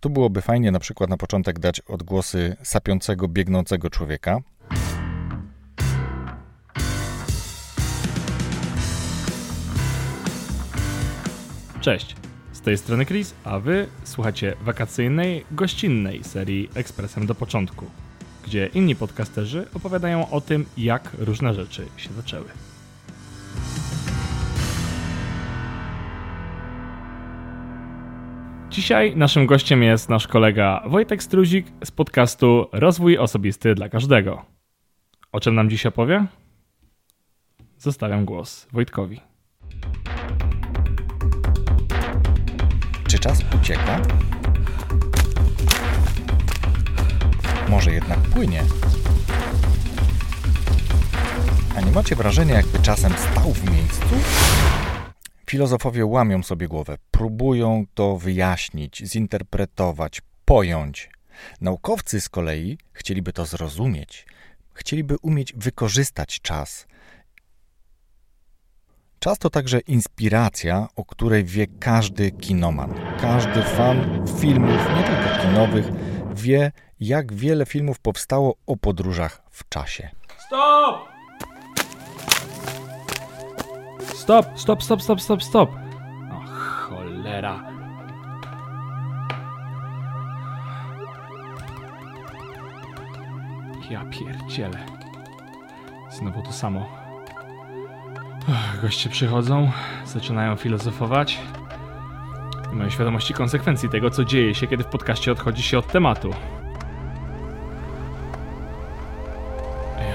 Tu byłoby fajnie na przykład na początek dać odgłosy sapiącego, biegnącego człowieka. Cześć, z tej strony Chris, a wy słuchacie wakacyjnej, gościnnej serii Ekspresem do początku, gdzie inni podcasterzy opowiadają o tym, jak różne rzeczy się zaczęły. Dzisiaj naszym gościem jest nasz kolega Wojtek Struzik z podcastu Rozwój Osobisty dla Każdego. O czym nam dziś opowie? Zostawiam głos Wojtkowi. Czy czas ucieka? Może jednak płynie? A nie macie wrażenia, jakby czasem stał w miejscu? Filozofowie łamią sobie głowę, próbują to wyjaśnić, zinterpretować, pojąć. Naukowcy z kolei chcieliby to zrozumieć, chcieliby umieć wykorzystać czas. Czas to także inspiracja, o której wie każdy kinoman, każdy fan filmów, nie tylko kinowych, wie, jak wiele filmów powstało o podróżach w czasie. Stop! Stop, stop, stop, stop, stop, stop. O cholera. Ja pierdzielę. Znowu to samo. Goście przychodzą, zaczynają filozofować i mają świadomości konsekwencji tego, co dzieje się, kiedy w podcaście odchodzi się od tematu.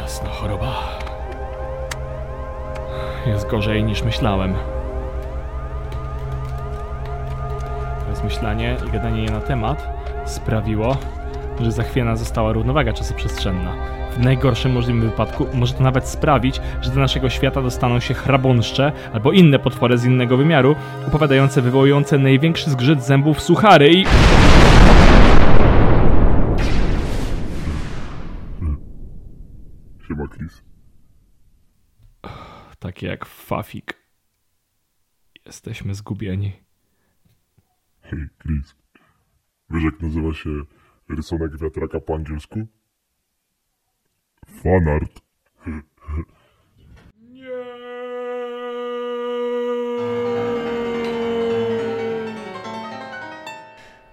Jasna choroba. Jest gorzej niż myślałem. Rozmyślanie i gadanie nie na temat sprawiło, że zachwiana została równowaga czasoprzestrzenna. W najgorszym możliwym wypadku może to nawet sprawić, że do naszego świata dostaną się chrabąszcze albo inne potwory z innego wymiaru, opowiadające, wywołujące największy zgrzyt zębów suchary i... Siema Chris. Takie jak Fafik. Jesteśmy zgubieni. Hej Chris. Wiesz jak nazywa się rysunek wiatraka po angielsku? Fanart.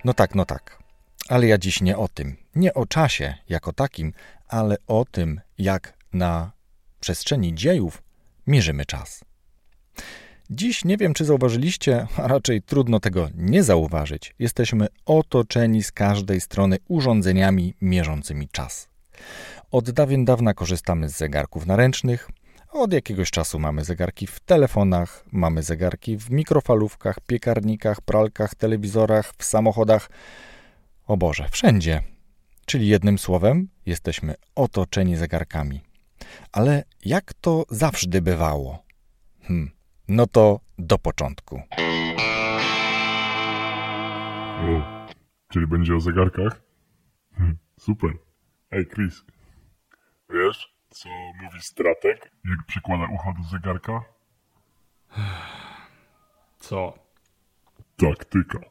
No tak, no tak. Ale ja dziś nie o tym. Nie o czasie jako takim, ale o tym, jak na przestrzeni dziejów mierzymy czas. Dziś nie wiem, czy zauważyliście, a raczej trudno tego nie zauważyć. Jesteśmy otoczeni z każdej strony urządzeniami mierzącymi czas. Od dawien dawna korzystamy z zegarków naręcznych. Od jakiegoś czasu mamy zegarki w telefonach, mamy zegarki w mikrofalówkach, piekarnikach, pralkach, telewizorach, w samochodach. O Boże, wszędzie. Czyli jednym słowem, jesteśmy otoczeni zegarkami. Ale jak to zawsze bywało? Hm, no to do początku. O, czyli będzie o zegarkach? Super. Ej Chris. Wiesz, co mówi strateg, jak przykłada ucho do zegarka? Co? Taktyka.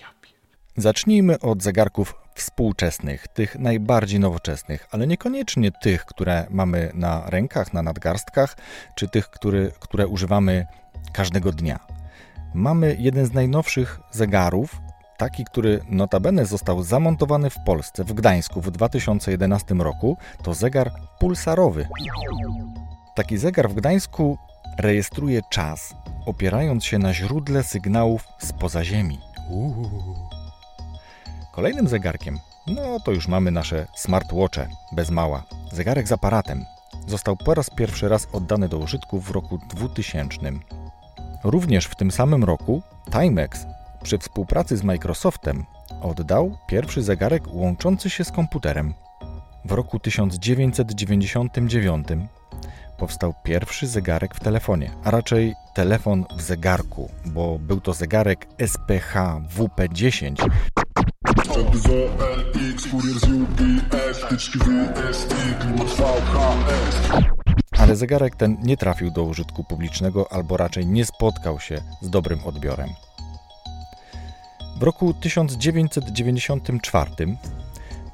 Ja pier... Zacznijmy od zegarków współczesnych, tych najbardziej nowoczesnych, ale niekoniecznie tych, które mamy na rękach, na nadgarstkach, czy tych, które, które używamy każdego dnia. Mamy jeden z najnowszych zegarów, taki, który notabene został zamontowany w Polsce, w Gdańsku w 2011 roku. To zegar pulsarowy. Taki zegar w Gdańsku rejestruje czas, opierając się na źródle sygnałów spoza Ziemi. Uuu. Kolejnym zegarkiem, no to już mamy nasze smartwatche, bez mała. Zegarek z aparatem. Został po raz pierwszy raz oddany do użytku w roku 2000. Również w tym samym roku Timex przy współpracy z Microsoftem oddał pierwszy zegarek łączący się z komputerem. W roku 1999 powstał pierwszy zegarek w telefonie, a raczej telefon w zegarku, bo był to zegarek SPH WP10, Kurier z UPS, klimat VHS. ale zegarek ten nie trafił do użytku publicznego albo raczej nie spotkał się z dobrym odbiorem. W roku 1994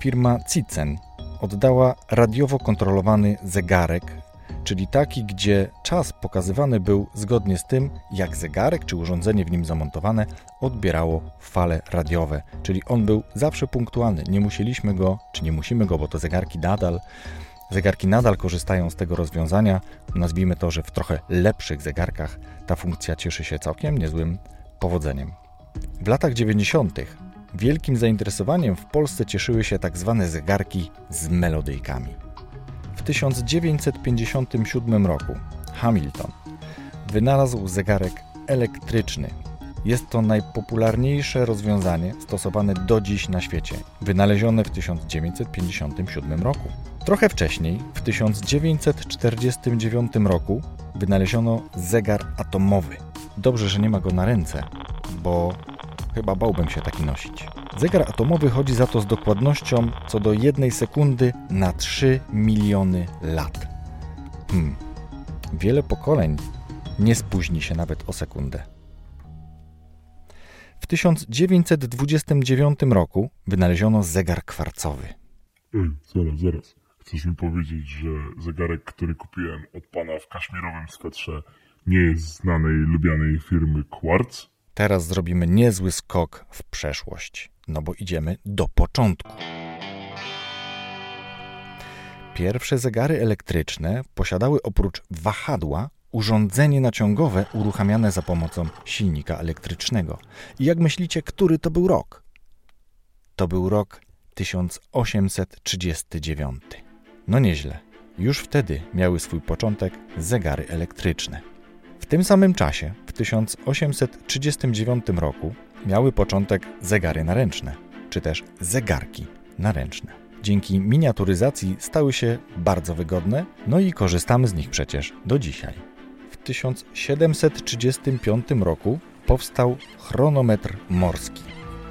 firma Cicen oddała radiowo kontrolowany zegarek, czyli taki, gdzie czas pokazywany był zgodnie z tym, jak zegarek czy urządzenie w nim zamontowane odbierało fale radiowe, czyli on był zawsze punktualny. Nie musieliśmy go, czy nie musimy go, bo to zegarki nadal Zegarki nadal korzystają z tego rozwiązania. Nazwijmy to, że w trochę lepszych zegarkach ta funkcja cieszy się całkiem niezłym powodzeniem. W latach 90. wielkim zainteresowaniem w Polsce cieszyły się tak zwane zegarki z melodyjkami. W 1957 roku Hamilton wynalazł zegarek elektryczny. Jest to najpopularniejsze rozwiązanie stosowane do dziś na świecie, wynalezione w 1957 roku. Trochę wcześniej, w 1949 roku, wynaleziono zegar atomowy. Dobrze, że nie ma go na ręce, bo chyba bałbym się taki nosić. Zegar atomowy chodzi za to z dokładnością co do jednej sekundy na 3 miliony lat. Hmm, wiele pokoleń nie spóźni się nawet o sekundę. W 1929 roku wynaleziono zegar kwarcowy. Ej, zaraz, zaraz. Chcesz mi powiedzieć, że zegarek, który kupiłem od pana w kaszmirowym swetrze nie jest znanej, lubianej firmy Quartz? Teraz zrobimy niezły skok w przeszłość, no bo idziemy do początku. Pierwsze zegary elektryczne posiadały oprócz wahadła urządzenie naciągowe uruchamiane za pomocą silnika elektrycznego. I jak myślicie, który to był rok? To był rok 1839. No nieźle. Już wtedy miały swój początek zegary elektryczne. Tym samym czasie, w 1839 roku, miały początek zegary naręczne, czy też zegarki naręczne. Dzięki miniaturyzacji stały się bardzo wygodne, no i korzystamy z nich przecież do dzisiaj. W 1735 roku powstał chronometr morski,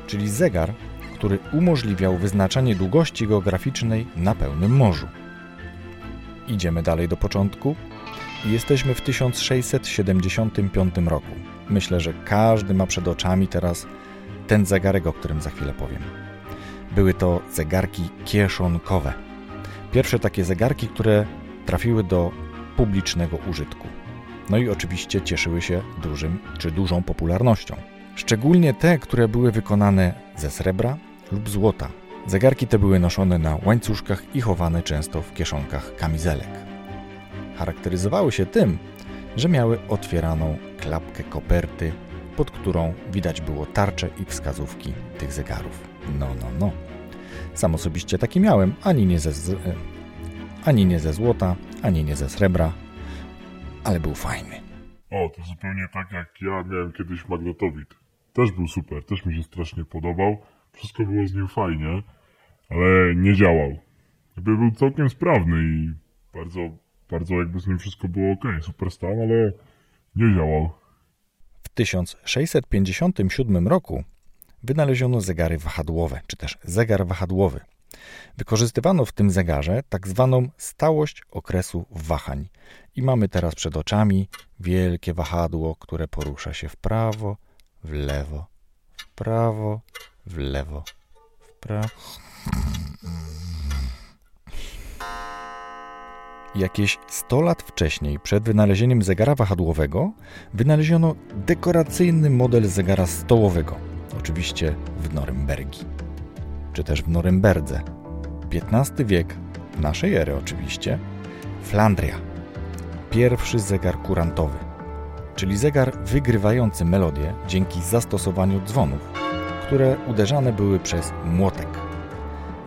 czyli zegar, który umożliwiał wyznaczanie długości geograficznej na pełnym morzu. Idziemy dalej do początku jesteśmy w 1675 roku. Myślę, że każdy ma przed oczami teraz ten zegarek, o którym za chwilę powiem. Były to zegarki kieszonkowe. Pierwsze takie zegarki, które trafiły do publicznego użytku. No i oczywiście cieszyły się dużym czy dużą popularnością. Szczególnie te, które były wykonane ze srebra lub złota, Zegarki te były noszone na łańcuszkach i chowane często w kieszonkach kamizelek. Charakteryzowały się tym, że miały otwieraną klapkę koperty, pod którą widać było tarcze i wskazówki tych zegarów. No, no, no. Sam osobiście taki miałem, ani nie ze, z... E, ani nie ze złota, ani nie ze srebra, ale był fajny. O, to zupełnie tak jak ja miałem kiedyś magnetowid. Też był super, też mi się strasznie podobał. Wszystko było z nim fajnie, ale nie działał. Jakby był całkiem sprawny i bardzo, bardzo jakby z nim wszystko było ok, super stan, ale nie działał. W 1657 roku wynaleziono zegary wahadłowe, czy też zegar wahadłowy. Wykorzystywano w tym zegarze tak zwaną stałość okresu wahań. I mamy teraz przed oczami wielkie wahadło, które porusza się w prawo, w lewo, w prawo, w lewo, w prawo. Jakieś 100 lat wcześniej, przed wynalezieniem zegara wahadłowego, wynaleziono dekoracyjny model zegara stołowego, oczywiście w Norymbergi, czy też w Norymberdze. XV wiek, naszej ery oczywiście, Flandria. Pierwszy zegar kurantowy, czyli zegar wygrywający melodię dzięki zastosowaniu dzwonów które uderzane były przez młotek.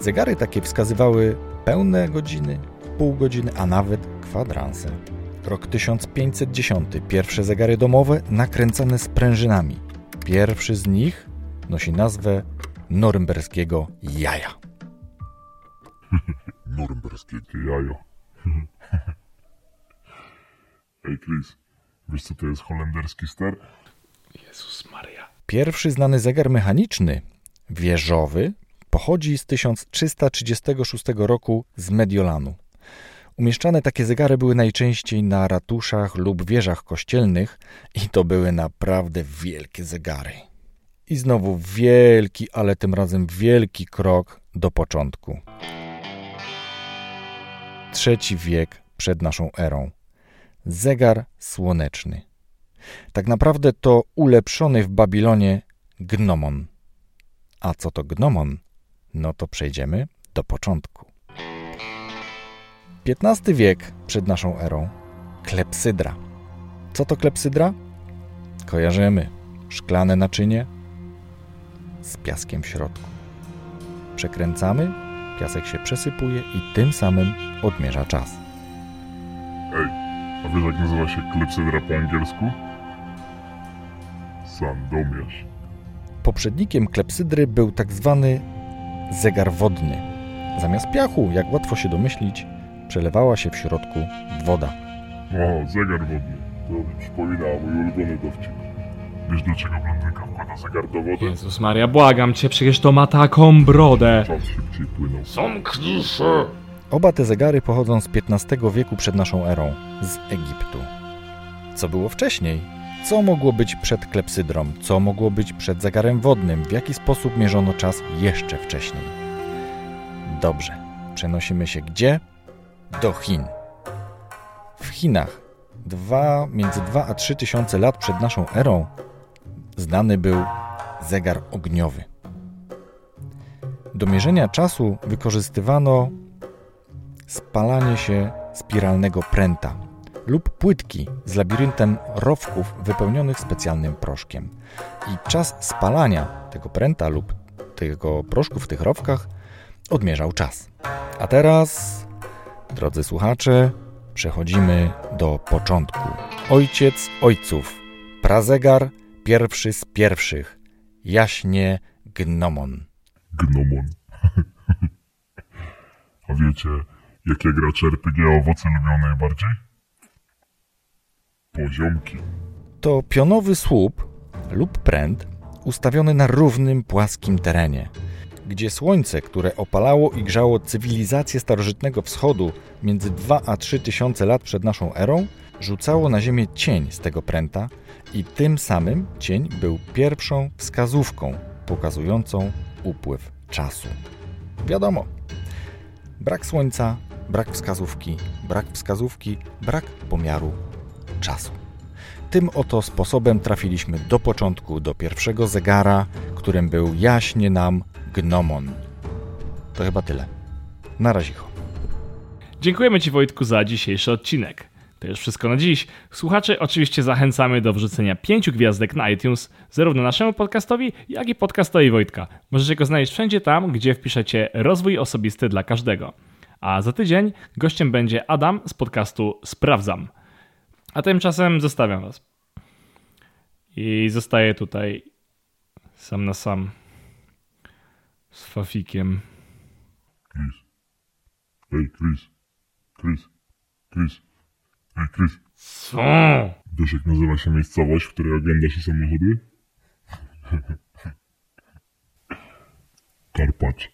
Zegary takie wskazywały pełne godziny, pół godziny, a nawet kwadranse. Rok 1510. Pierwsze zegary domowe nakręcane sprężynami. Pierwszy z nich nosi nazwę norymberskiego jaja. Norymberskie jajo. Ej, Chris, wiesz co to jest holenderski ster? Jezus Maria. Pierwszy znany zegar mechaniczny, wieżowy, pochodzi z 1336 roku z Mediolanu. Umieszczane takie zegary były najczęściej na ratuszach lub wieżach kościelnych i to były naprawdę wielkie zegary. I znowu wielki, ale tym razem wielki krok do początku. Trzeci wiek przed naszą erą. Zegar słoneczny. Tak naprawdę to ulepszony w Babilonie gnomon. A co to gnomon? No to przejdziemy do początku. XV wiek przed naszą erą. Klepsydra. Co to klepsydra? Kojarzymy. Szklane naczynie z piaskiem w środku. Przekręcamy, piasek się przesypuje i tym samym odmierza czas. Ej, a wiesz jak nazywa się klepsydra po angielsku? Sandomierz. Poprzednikiem klepsydry był tak zwany zegar wodny. Zamiast piachu, jak łatwo się domyślić, przelewała się w środku woda. O, zegar wodny. To mi przypomina mój ulubiony dowcip. Wiesz dlaczego blondynka wkłada zegar do wody? Jezus Maria, błagam cię, przecież to ma taką brodę. Czas szybciej płynął. Zamknij się! Oba te zegary pochodzą z XV wieku przed naszą erą, z Egiptu. Co było wcześniej? Co mogło być przed klepsydrą? Co mogło być przed zegarem wodnym? W jaki sposób mierzono czas jeszcze wcześniej? Dobrze, przenosimy się gdzie? Do Chin. W Chinach, dwa, między 2 a 3 tysiące lat przed naszą erą, znany był zegar ogniowy. Do mierzenia czasu wykorzystywano spalanie się spiralnego pręta lub płytki z labiryntem rowków wypełnionych specjalnym proszkiem. I czas spalania tego pręta lub tego proszku w tych rowkach odmierzał czas. A teraz, drodzy słuchacze, przechodzimy do początku. Ojciec ojców, prazegar pierwszy z pierwszych, jaśnie gnomon. Gnomon. A wiecie, jakie gracze RPG owoce lubią najbardziej? Poziomki. To pionowy słup lub pręt ustawiony na równym, płaskim terenie, gdzie słońce, które opalało i grzało cywilizację starożytnego wschodu między 2 a 3 tysiące lat przed naszą erą, rzucało na ziemię cień z tego pręta i tym samym cień był pierwszą wskazówką pokazującą upływ czasu. Wiadomo, brak słońca, brak wskazówki, brak wskazówki, brak pomiaru czasu. Tym oto sposobem trafiliśmy do początku, do pierwszego zegara, którym był jaśnie nam gnomon. To chyba tyle. Na razie. Dziękujemy Ci Wojtku za dzisiejszy odcinek. To już wszystko na dziś. Słuchaczy oczywiście zachęcamy do wrzucenia pięciu gwiazdek na iTunes, zarówno naszemu podcastowi, jak i podcastowi Wojtka. Możecie go znaleźć wszędzie tam, gdzie wpiszecie rozwój osobisty dla każdego. A za tydzień gościem będzie Adam z podcastu Sprawdzam. A tymczasem zostawiam Was. I zostaję tutaj sam na sam z Fafikiem. Chris. Ej, Chris. Chris. Chris. Ej, Chris. Co? Wiesz jak nazywa się miejscowość, w której ogląda się samochody? Karpacz.